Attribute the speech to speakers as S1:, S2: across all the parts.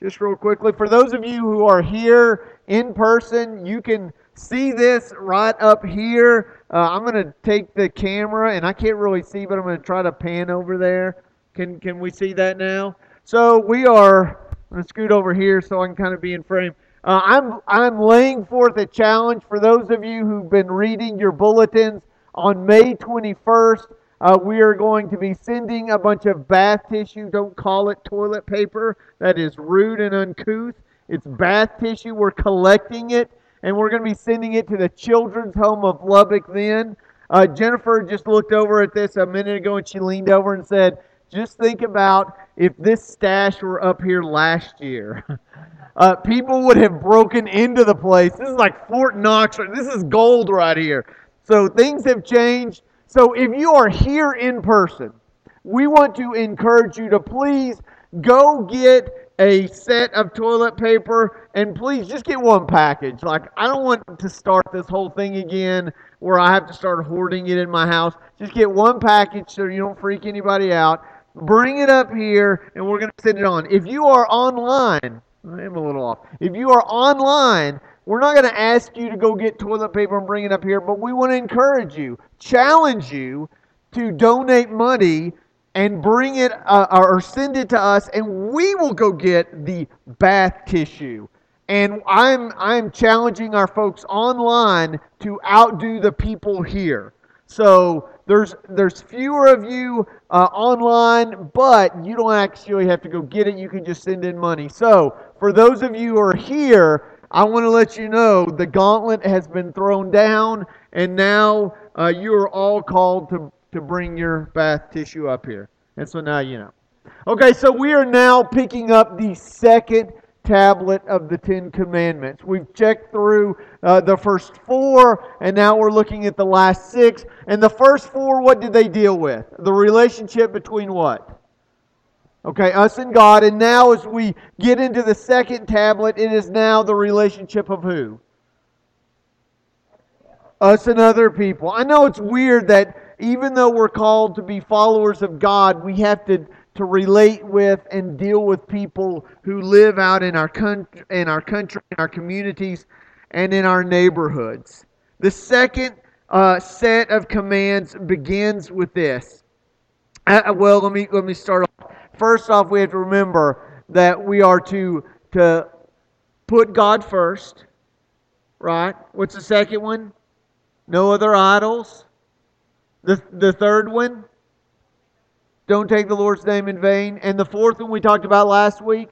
S1: just real quickly, for those of you who are here in person, you can see this right up here. Uh, I'm going to take the camera, and I can't really see, but I'm going to try to pan over there. Can, can we see that now? So we are, I'm going to scoot over here so I can kind of be in frame. Uh, I'm, I'm laying forth a challenge for those of you who've been reading your bulletins. On May 21st, uh, we are going to be sending a bunch of bath tissue. Don't call it toilet paper. That is rude and uncouth. It's bath tissue. We're collecting it, and we're going to be sending it to the Children's Home of Lubbock then. Uh, Jennifer just looked over at this a minute ago, and she leaned over and said, just think about if this stash were up here last year. Uh, people would have broken into the place. This is like Fort Knox. This is gold right here. So things have changed. So if you are here in person, we want to encourage you to please go get a set of toilet paper and please just get one package. Like, I don't want to start this whole thing again where I have to start hoarding it in my house. Just get one package so you don't freak anybody out. Bring it up here and we're going to send it on. If you are online, I am a little off. If you are online, we're not going to ask you to go get toilet paper and bring it up here, but we want to encourage you, challenge you to donate money and bring it uh, or send it to us, and we will go get the bath tissue. And I'm I'm challenging our folks online to outdo the people here. So there's there's fewer of you uh, online, but you don't actually have to go get it. You can just send in money. So for those of you who are here, I want to let you know the gauntlet has been thrown down, and now uh, you are all called to, to bring your bath tissue up here. And so now you know. Okay, so we are now picking up the second tablet of the Ten Commandments. We've checked through uh, the first four, and now we're looking at the last six. And the first four, what did they deal with? The relationship between what? Okay, us and God. And now, as we get into the second tablet, it is now the relationship of who? Us and other people. I know it's weird that even though we're called to be followers of God, we have to, to relate with and deal with people who live out in our country, in our country, in our communities, and in our neighborhoods. The second uh, set of commands begins with this. Uh, well, let me let me start off. First off, we have to remember that we are to, to put God first, right? What's the second one? No other idols. The, the third one? Don't take the Lord's name in vain. And the fourth one we talked about last week?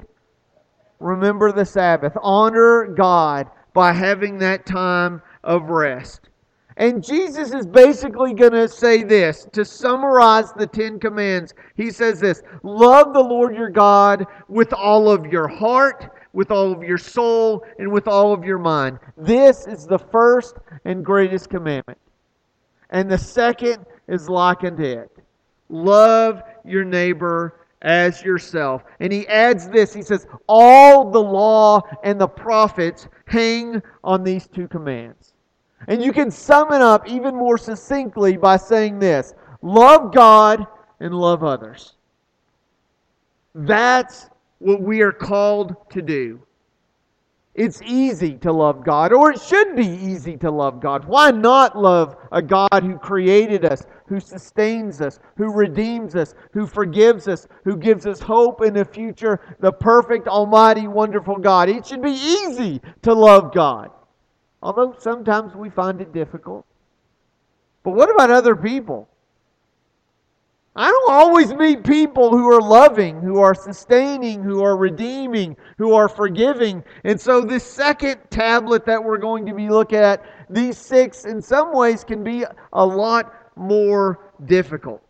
S1: Remember the Sabbath. Honor God by having that time of rest. And Jesus is basically going to say this to summarize the Ten Commands. He says this Love the Lord your God with all of your heart, with all of your soul, and with all of your mind. This is the first and greatest commandment. And the second is like unto it love your neighbor as yourself. And he adds this he says, All the law and the prophets hang on these two commands. And you can sum it up even more succinctly by saying this love God and love others. That's what we are called to do. It's easy to love God, or it should be easy to love God. Why not love a God who created us, who sustains us, who redeems us, who forgives us, who gives us hope in the future, the perfect, almighty, wonderful God? It should be easy to love God. Although sometimes we find it difficult. But what about other people? I don't always meet people who are loving, who are sustaining, who are redeeming, who are forgiving. And so, this second tablet that we're going to be looking at, these six, in some ways, can be a lot more difficult.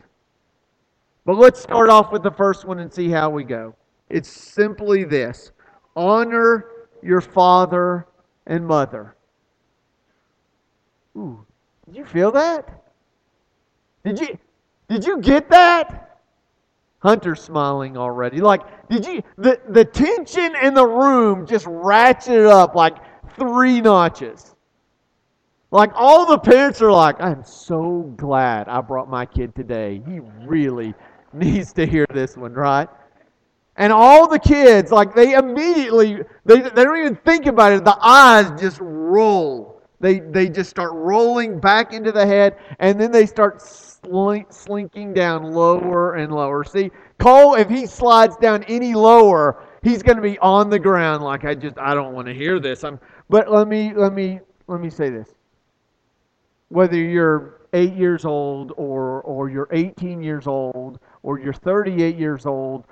S1: But let's start off with the first one and see how we go. It's simply this honor your father and mother. Ooh, did you feel that? Did you did you get that? Hunter's smiling already. Like, did you the, the tension in the room just ratcheted up like three notches. Like all the parents are like, I'm so glad I brought my kid today. He really needs to hear this one, right? And all the kids, like they immediately, they, they don't even think about it. The eyes just roll. They, they just start rolling back into the head, and then they start slink, slinking down lower and lower. See, Cole, if he slides down any lower, he's going to be on the ground. Like I just, I don't want to hear this. I'm, but let me, let me, let me say this. Whether you're eight years old, or or you're 18 years old, or you're 38 years old,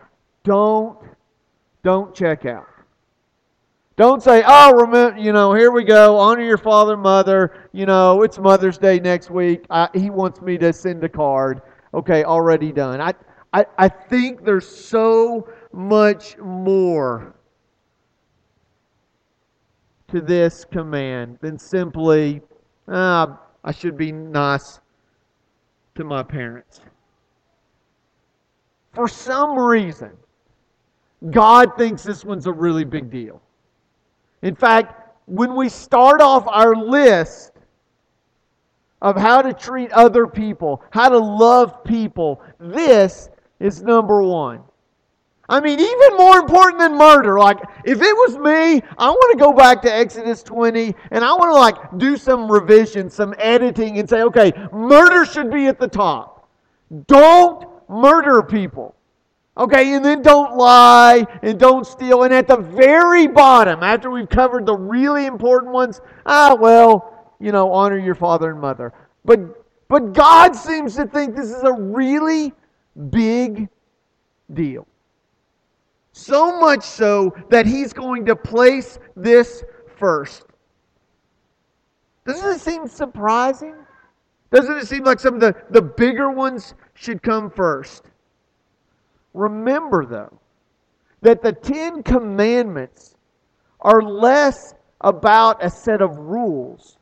S1: don't don't check out. Don't say, "Oh, remember, you know, here we go. Honor your father and mother. You know, it's Mother's Day next week. I, he wants me to send a card. Okay, already done." I, I I think there's so much more to this command than simply, ah, I should be nice to my parents. For some reason, God thinks this one's a really big deal. In fact, when we start off our list of how to treat other people, how to love people, this is number one. I mean, even more important than murder. Like, if it was me, I want to go back to Exodus 20 and I want to, like, do some revision, some editing, and say, okay, murder should be at the top. Don't murder people. Okay, and then don't lie and don't steal. And at the very bottom, after we've covered the really important ones, ah, well, you know, honor your father and mother. But but God seems to think this is a really big deal. So much so that he's going to place this first. Doesn't it seem surprising? Doesn't it seem like some of the, the bigger ones should come first? Remember, though, that the Ten Commandments are less about a set of rules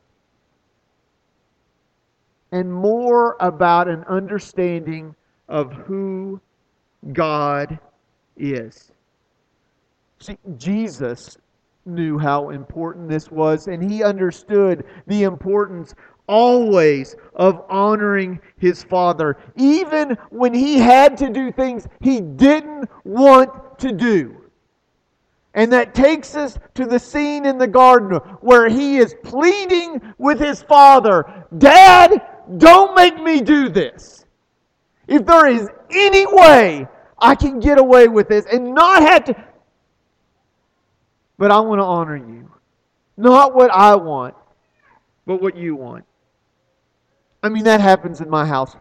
S1: and more about an understanding of who God is. See, Jesus knew how important this was, and he understood the importance always of honoring his father, even when he had to do things he didn't want to do. And that takes us to the scene in the garden where he is pleading with his father Dad, don't make me do this. If there is any way I can get away with this and not have to. But I want to honor you. Not what I want, but what you want. I mean, that happens in my house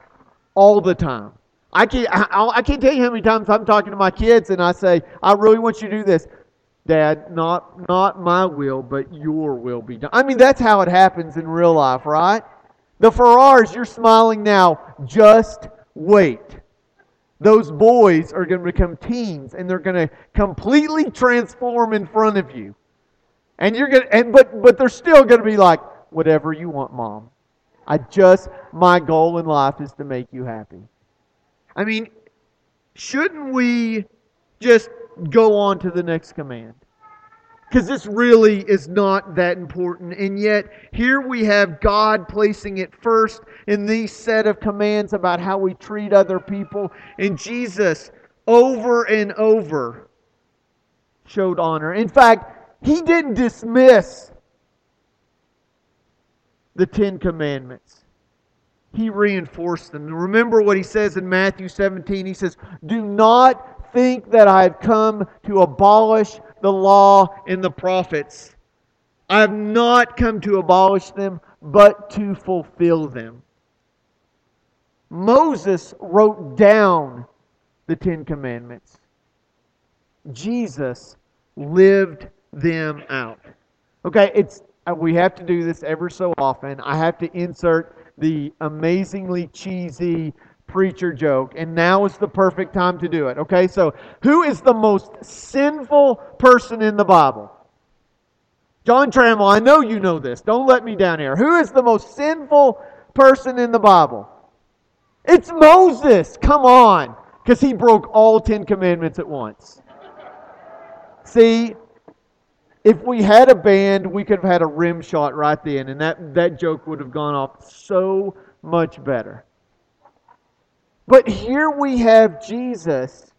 S1: all the time. I can't, I, I can't tell you how many times I'm talking to my kids and I say, I really want you to do this. Dad, not, not my will, but your will be done. I mean, that's how it happens in real life, right? The Farrars, you're smiling now. Just wait. Those boys are going to become teens and they're going to completely transform in front of you. And you're going to, and, but, but they're still going to be like, whatever you want, mom. I just, my goal in life is to make you happy. I mean, shouldn't we just go on to the next command? Because this really is not that important. And yet, here we have God placing it first in these set of commands about how we treat other people. And Jesus, over and over, showed honor. In fact, he didn't dismiss the Ten Commandments. He reinforced them. Remember what he says in Matthew 17. He says, Do not think that I have come to abolish the law and the prophets. I have not come to abolish them, but to fulfill them. Moses wrote down the Ten Commandments. Jesus lived them out. Okay, it's Uh, we have to do this ever so often. I have to insert the amazingly cheesy preacher joke, and now is the perfect time to do it. Okay, so who is the most sinful person in the Bible? John Trammell, I know you know this. Don't let me down here. Who is the most sinful person in the Bible? It's Moses. Come on. Because he broke all Ten Commandments at once. See, if we had a band, we could have had a rim shot right then, and that, that joke would have gone off so much better. But here we have Jesus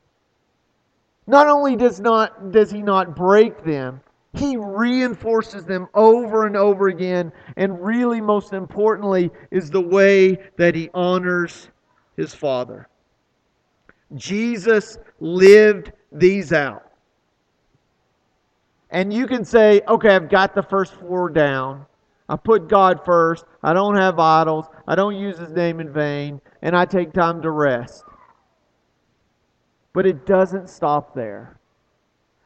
S1: Not only does not does he not break them, he reinforces them over and over again, and really most importantly is the way that he honors his father. Jesus lived these out. And you can say, okay, I've got the first four down. I put God first. I don't have idols. I don't use his name in vain. And I take time to rest. But it doesn't stop there.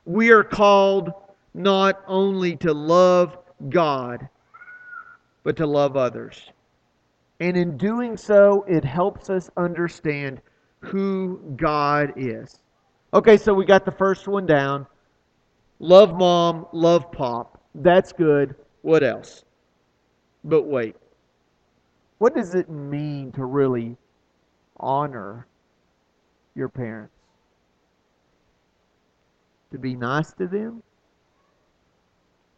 S1: We are called not only to love God, but to love others. And in doing so, it helps us understand who God is. Okay, so we got the first one down. Love mom, love pop. That's good. What else? But wait. What does it mean to really honor your parents? To be nice to them?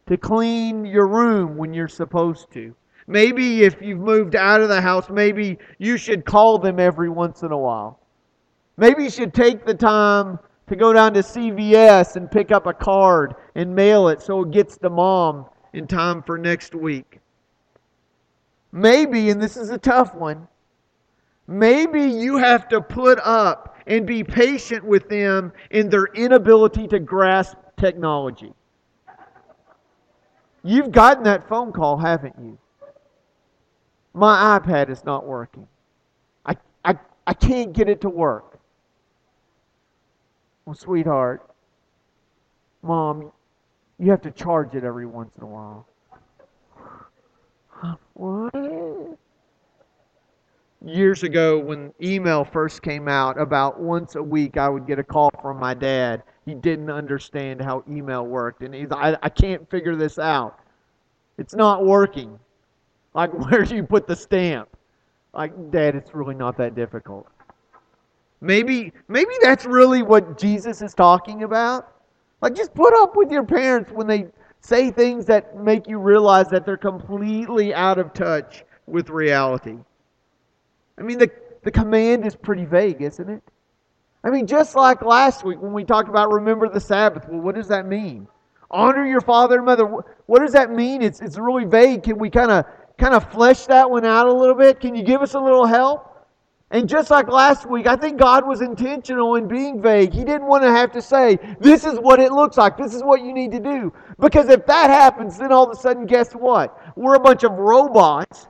S1: To clean your room when you're supposed to? Maybe if you've moved out of the house, maybe you should call them every once in a while. Maybe you should take the time to go down to CVS and pick up a card and mail it so it gets to mom in time for next week. Maybe, and this is a tough one, maybe you have to put up and be patient with them in their inability to grasp technology. You've gotten that phone call, haven't you? My iPad is not working. I, I, I can't get it to work. Well, sweetheart, mom, you have to charge it every once in a while. What? Years ago, when email first came out, about once a week I would get a call from my dad. He didn't understand how email worked, and he's I, I can't figure this out. It's not working. Like, where do you put the stamp? Like, Dad, it's really not that difficult. Maybe, maybe that's really what Jesus is talking about. Like, just put up with your parents when they say things that make you realize that they're completely out of touch with reality. I mean, the, the command is pretty vague, isn't it? I mean, just like last week when we talked about remember the Sabbath, well, what does that mean? Honor your father and mother. What does that mean? It's, it's really vague. Can we kind of kind of flesh that one out a little bit? Can you give us a little help? And just like last week, I think God was intentional in being vague. He didn't want to have to say, this is what it looks like. This is what you need to do. Because if that happens, then all of a sudden, guess what? We're a bunch of robots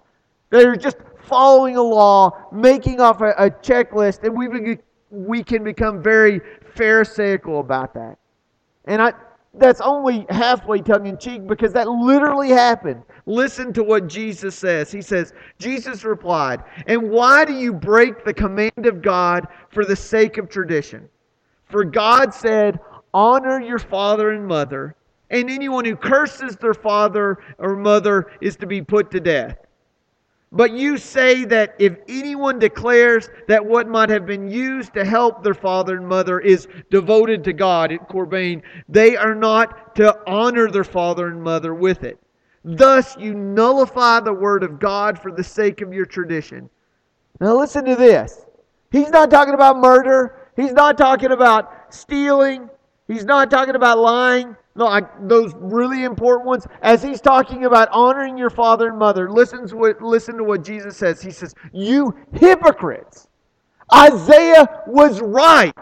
S1: that are just following a law, making off a, a checklist, and we, we can become very pharisaical about that. And I, that's only halfway tongue in cheek because that literally happened. Listen to what Jesus says. He says, Jesus replied, And why do you break the command of God for the sake of tradition? For God said, Honor your father and mother, and anyone who curses their father or mother is to be put to death. But you say that if anyone declares that what might have been used to help their father and mother is devoted to God at Corban, they are not to honor their father and mother with it. Thus you nullify the word of God for the sake of your tradition. Now listen to this. He's not talking about murder. He's not talking about stealing. He's not talking about lying like those really important ones, as he's talking about honoring your father and mother, listen to what, listen to what Jesus says. He says, You hypocrites. Isaiah was right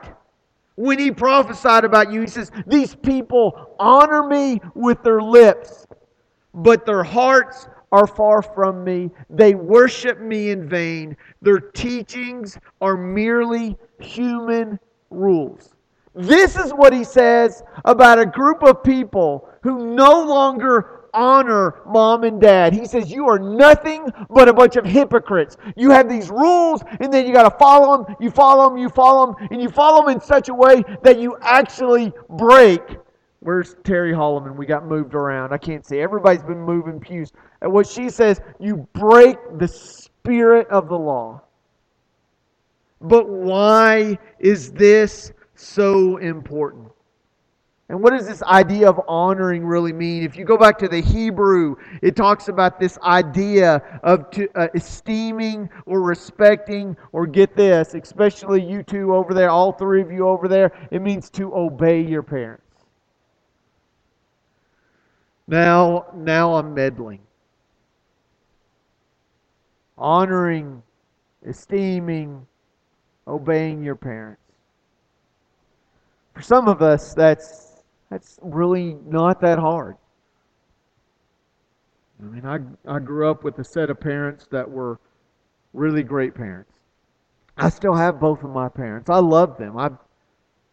S1: when he prophesied about you. He says, These people honor me with their lips, but their hearts are far from me. They worship me in vain. Their teachings are merely human rules. This is what he says about a group of people who no longer honor mom and dad. He says, You are nothing but a bunch of hypocrites. You have these rules, and then you got to follow them, you follow them, you follow them, and you follow them in such a way that you actually break. Where's Terry Holloman? We got moved around. I can't see. Everybody's been moving pews. And what she says, you break the spirit of the law. But why is this so important. And what does this idea of honoring really mean? If you go back to the Hebrew, it talks about this idea of to, uh, esteeming or respecting, or get this, especially you two over there, all three of you over there, it means to obey your parents. Now, now I'm meddling. Honoring, esteeming, obeying your parents. For some of us, that's that's really not that hard. I mean, I, I grew up with a set of parents that were really great parents. I still have both of my parents. I love them. I,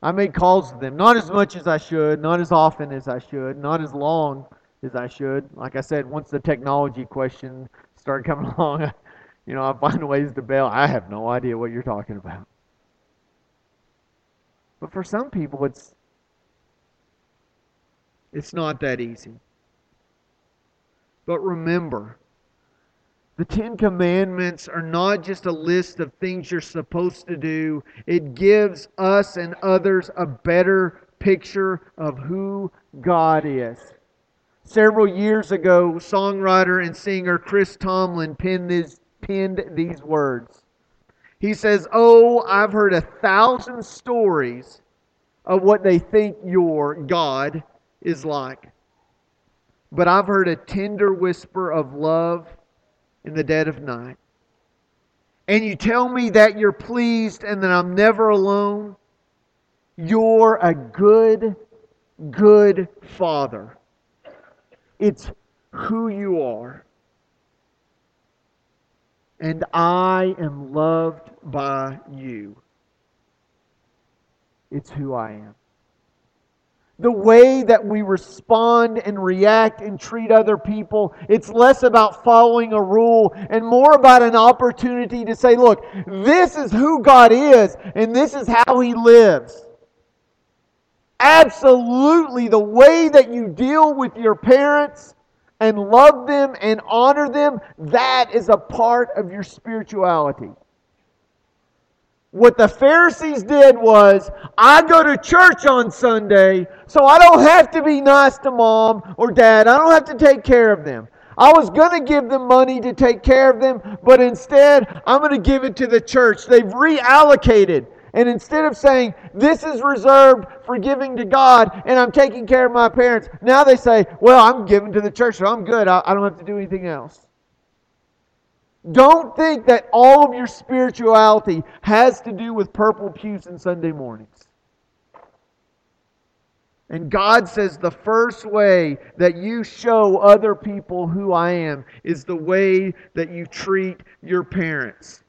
S1: I make calls to them, not as much as I should, not as often as I should, not as long as I should. Like I said, once the technology question started coming along, you know, I find ways to bail. I have no idea what you're talking about. But for some people, it's it's not that easy. But remember, the Ten Commandments are not just a list of things you're supposed to do, it gives us and others a better picture of who God is. Several years ago, songwriter and singer Chris Tomlin penned, this, penned these words. He says, Oh, I've heard a thousand stories of what they think your God is like. But I've heard a tender whisper of love in the dead of night. And you tell me that you're pleased and that I'm never alone. You're a good, good father. It's who you are. And I am loved by you. It's who I am the way that we respond and react and treat other people. It's less about following a rule and more about an opportunity to say, look, this is who God is and this is how He lives. Absolutely, the way that you deal with your parents and love them and honor them, that is a part of your spirituality. What the Pharisees did was, I go to church on Sunday, so I don't have to be nice to mom or dad. I don't have to take care of them. I was going to give them money to take care of them, but instead, I'm going to give it to the church. They've reallocated. And instead of saying, this is reserved for giving to God and I'm taking care of my parents, now they say, well, I'm giving to the church, so I'm good. I, I don't have to do anything else. Don't think that all of your spirituality has to do with purple pews and Sunday mornings. And God says the first way that you show other people who I am is the way that you treat your parents.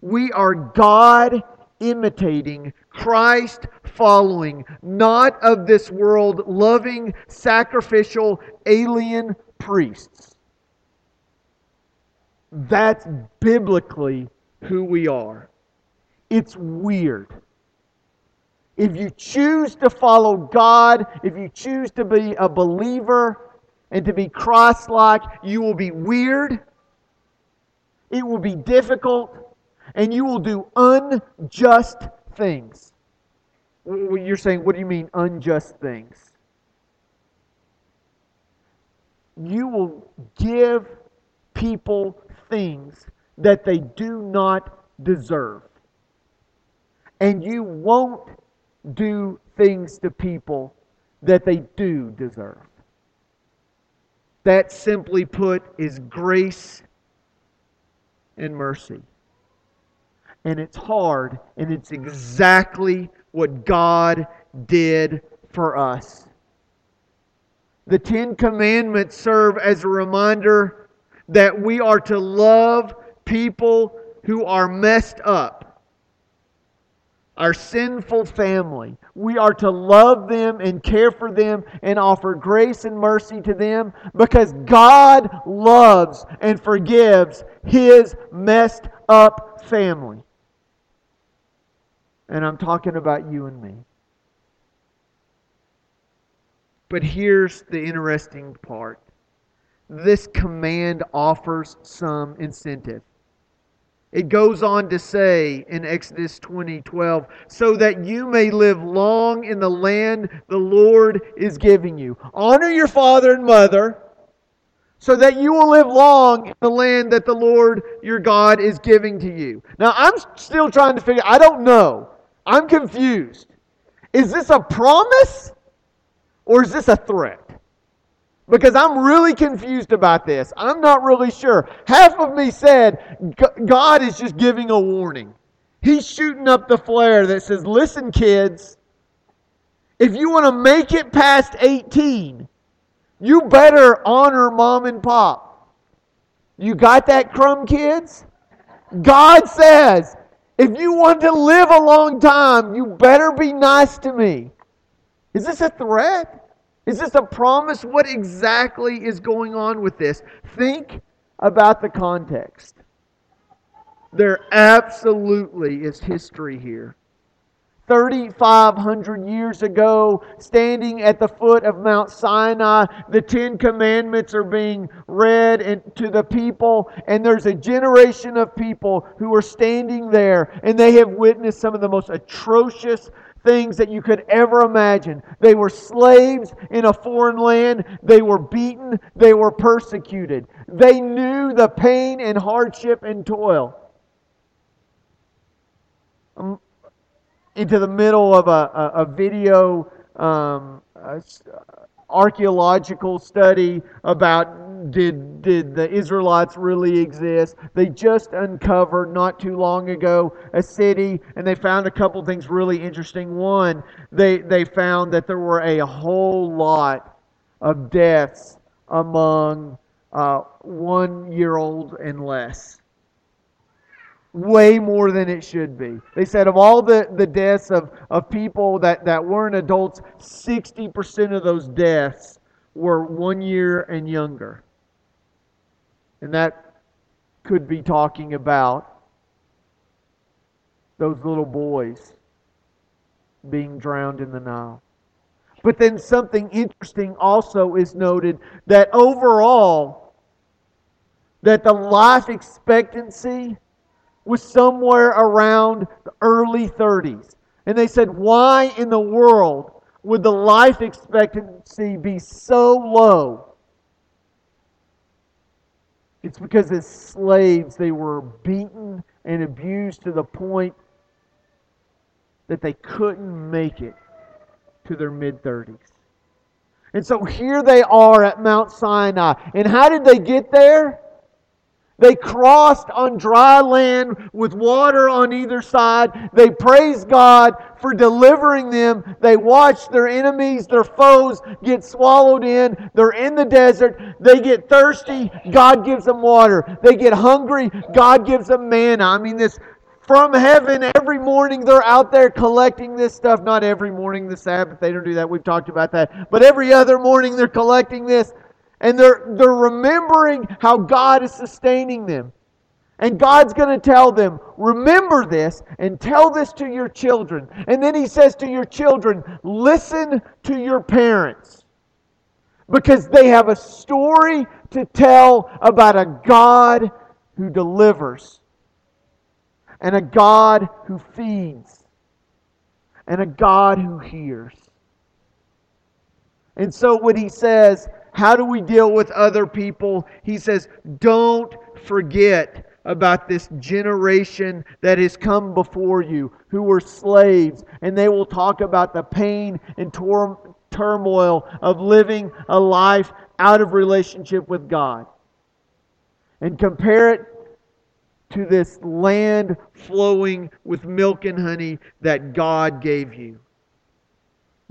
S1: We are God imitating, Christ following, not of this world loving, sacrificial, alien priests. That's biblically who we are. It's weird. If you choose to follow God, if you choose to be a believer and to be Christ like, you will be weird, it will be difficult, and you will do unjust things. You're saying, what do you mean, unjust things? You will give people things that they do not deserve. And you won't do things to people that they do deserve. That, simply put, is grace and mercy. And it's hard, and it's exactly what God did for us. The Ten Commandments serve as a reminder that we are to love people who are messed up. Our sinful family. We are to love them and care for them and offer grace and mercy to them because God loves and forgives His messed up family. And I'm talking about you and me. But here's the interesting part this command offers some incentive. It goes on to say in Exodus 20 12, so that you may live long in the land the Lord is giving you. Honor your father and mother, so that you will live long in the land that the Lord your God is giving to you. Now, I'm still trying to figure, I don't know. I'm confused. Is this a promise or is this a threat? Because I'm really confused about this. I'm not really sure. Half of me said God is just giving a warning. He's shooting up the flare that says, listen, kids, if you want to make it past 18, you better honor mom and pop. You got that, crumb kids? God says, if you want to live a long time, you better be nice to me. Is this a threat? Is this a promise? What exactly is going on with this? Think about the context. There absolutely is history here. 3,500 years ago, standing at the foot of Mount Sinai, the Ten Commandments are being read to the people, and there's a generation of people who are standing there, and they have witnessed some of the most atrocious things that you could ever imagine. They were slaves in a foreign land. They were beaten. They were persecuted. They knew the pain and hardship and toil. Um, into the middle of a, a, a video um, a, archaeological study about did did the Israelites really exist? They just uncovered not too long ago a city, and they found a couple things really interesting. One, they they found that there were a whole lot of deaths among uh, one year old and less way more than it should be. They said of all the, the deaths of, of people that, that weren't adults, 60% of those deaths were one year and younger. And that could be talking about those little boys being drowned in the Nile. But then something interesting also is noted that overall, that the life expectancy was somewhere around the early 30s. And they said, why in the world would the life expectancy be so low? It's because as slaves they were beaten and abused to the point that they couldn't make it to their mid 30s. And so here they are at Mount Sinai. And how did they get there? They crossed on dry land with water on either side. They praised God for delivering them. They watched their enemies, their foes, get swallowed in. They're in the desert. They get thirsty. God gives them water. They get hungry. God gives them manna. I mean, this from heaven every morning they're out there collecting this stuff not every morning the sabbath they don't do that we've talked about that but every other morning they're collecting this and they're, they're remembering how God is sustaining them. And God's going to tell them, remember this and tell this to your children. And then He says to your children, listen to your parents. Because they have a story to tell about a God who delivers, and a God who feeds, and a God who hears. And so when He says, how do we deal with other people? He says, don't forget about this generation that has come before you who were slaves, and they will talk about the pain and tor- turmoil of living a life out of relationship with God. And compare it to this land flowing with milk and honey that God gave you.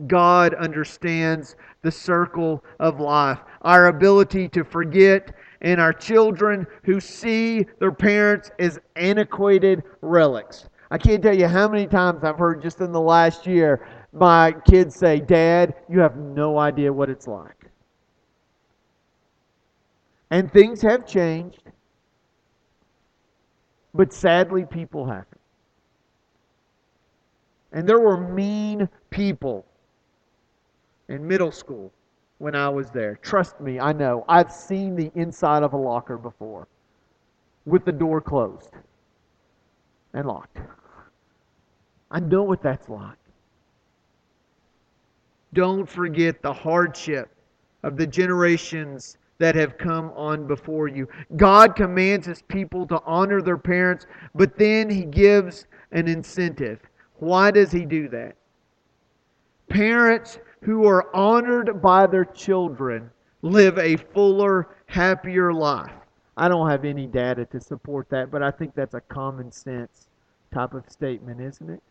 S1: God understands the circle of life, our ability to forget, and our children who see their parents as antiquated relics. I can't tell you how many times I've heard just in the last year my kids say, Dad, you have no idea what it's like. And things have changed, but sadly, people haven't. And there were mean people in middle school when I was there. Trust me, I know. I've seen the inside of a locker before with the door closed. and locked. I know what that's like. Don't forget the hardship of the generations that have come on before you. God commands his people to honor their parents, but then he gives an incentive. Why does he do that? Parents who are honored by their children live a fuller, happier life. I don't have any data to support that, but I think that's a common sense type of statement, isn't it?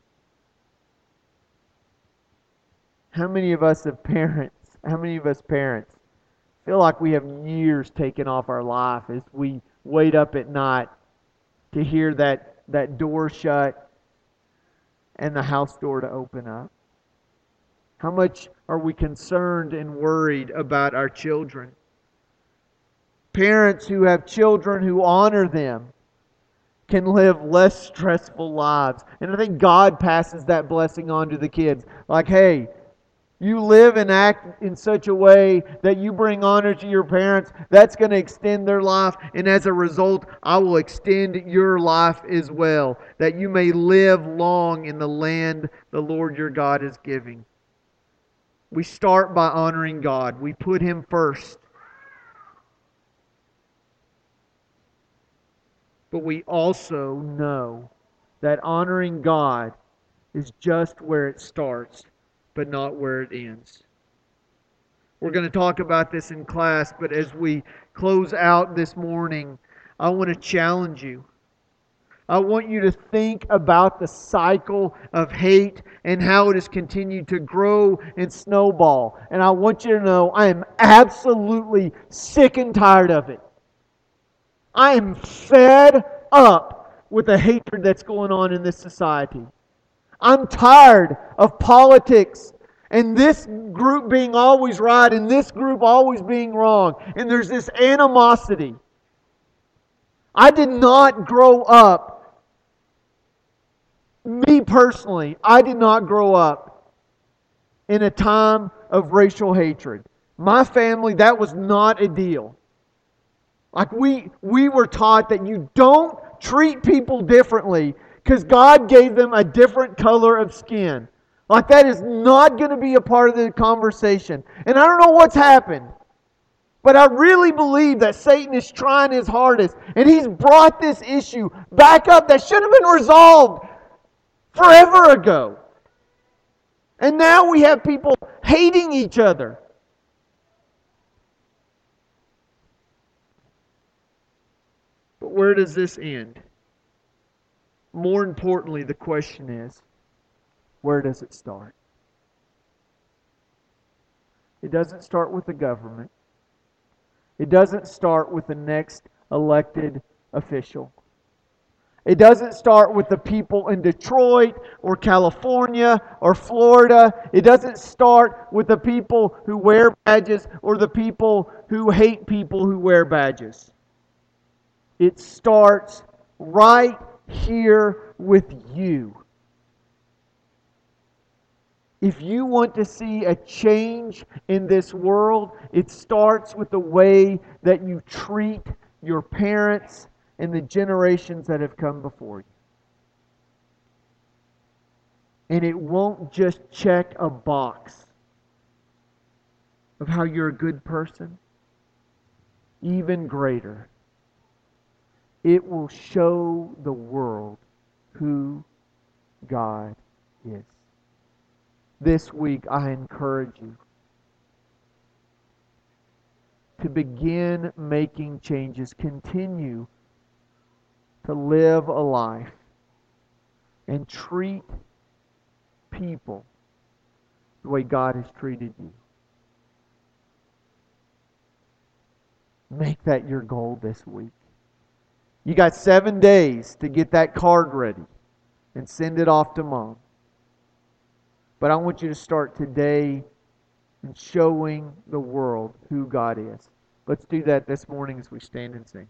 S1: How many of us have parents, how many of us parents feel like we have years taken off our life as we wait up at night to hear that, that door shut and the house door to open up? How much are we concerned and worried about our children? Parents who have children who honor them can live less stressful lives. And I think God passes that blessing on to the kids. Like, hey, you live and act in such a way that you bring honor to your parents, that's going to extend their life. And as a result, I will extend your life as well, that you may live long in the land the Lord your God is giving. We start by honoring God, we put Him first. But we also know that honoring God is just where it starts but not where it ends. We're going to talk about this in class, but as we close out this morning, I want to challenge you. I want you to think about the cycle of hate and how it has continued to grow and snowball. And I want you to know I am absolutely sick and tired of it. I am fed up with the hatred that's going on in this society. I'm tired of politics and this group being always right and this group always being wrong. And there's this animosity. I did not grow up, me personally, I did not grow up in a time of racial hatred. My family, that was not a deal. Like we we were taught that you don't treat people differently because God gave them a different color of skin. Like that is not going to be a part of the conversation. And I don't know what's happened. But I really believe that Satan is trying his hardest. And he's brought this issue back up that should have been resolved forever ago. And now we have people hating each other. But where does this end? More importantly, the question is where does it start? It doesn't start with the government. It doesn't start with the next elected official. It doesn't start with the people in Detroit or California or Florida. It doesn't start with the people who wear badges or the people who hate people who wear badges. It starts right here with you. If you want to see a change in this world, it starts with the way that you treat your parents and the generations that have come before you. And it won't just check a box of how you're a good person. Even greater, it will show the world who God is. This week, I encourage you to begin making changes. Continue to live a life and treat people the way God has treated you. Make that your goal this week. You got seven days to get that card ready and send it off to mom. But I want you to start today in showing the world who God is. Let's do that this morning as we stand and sing.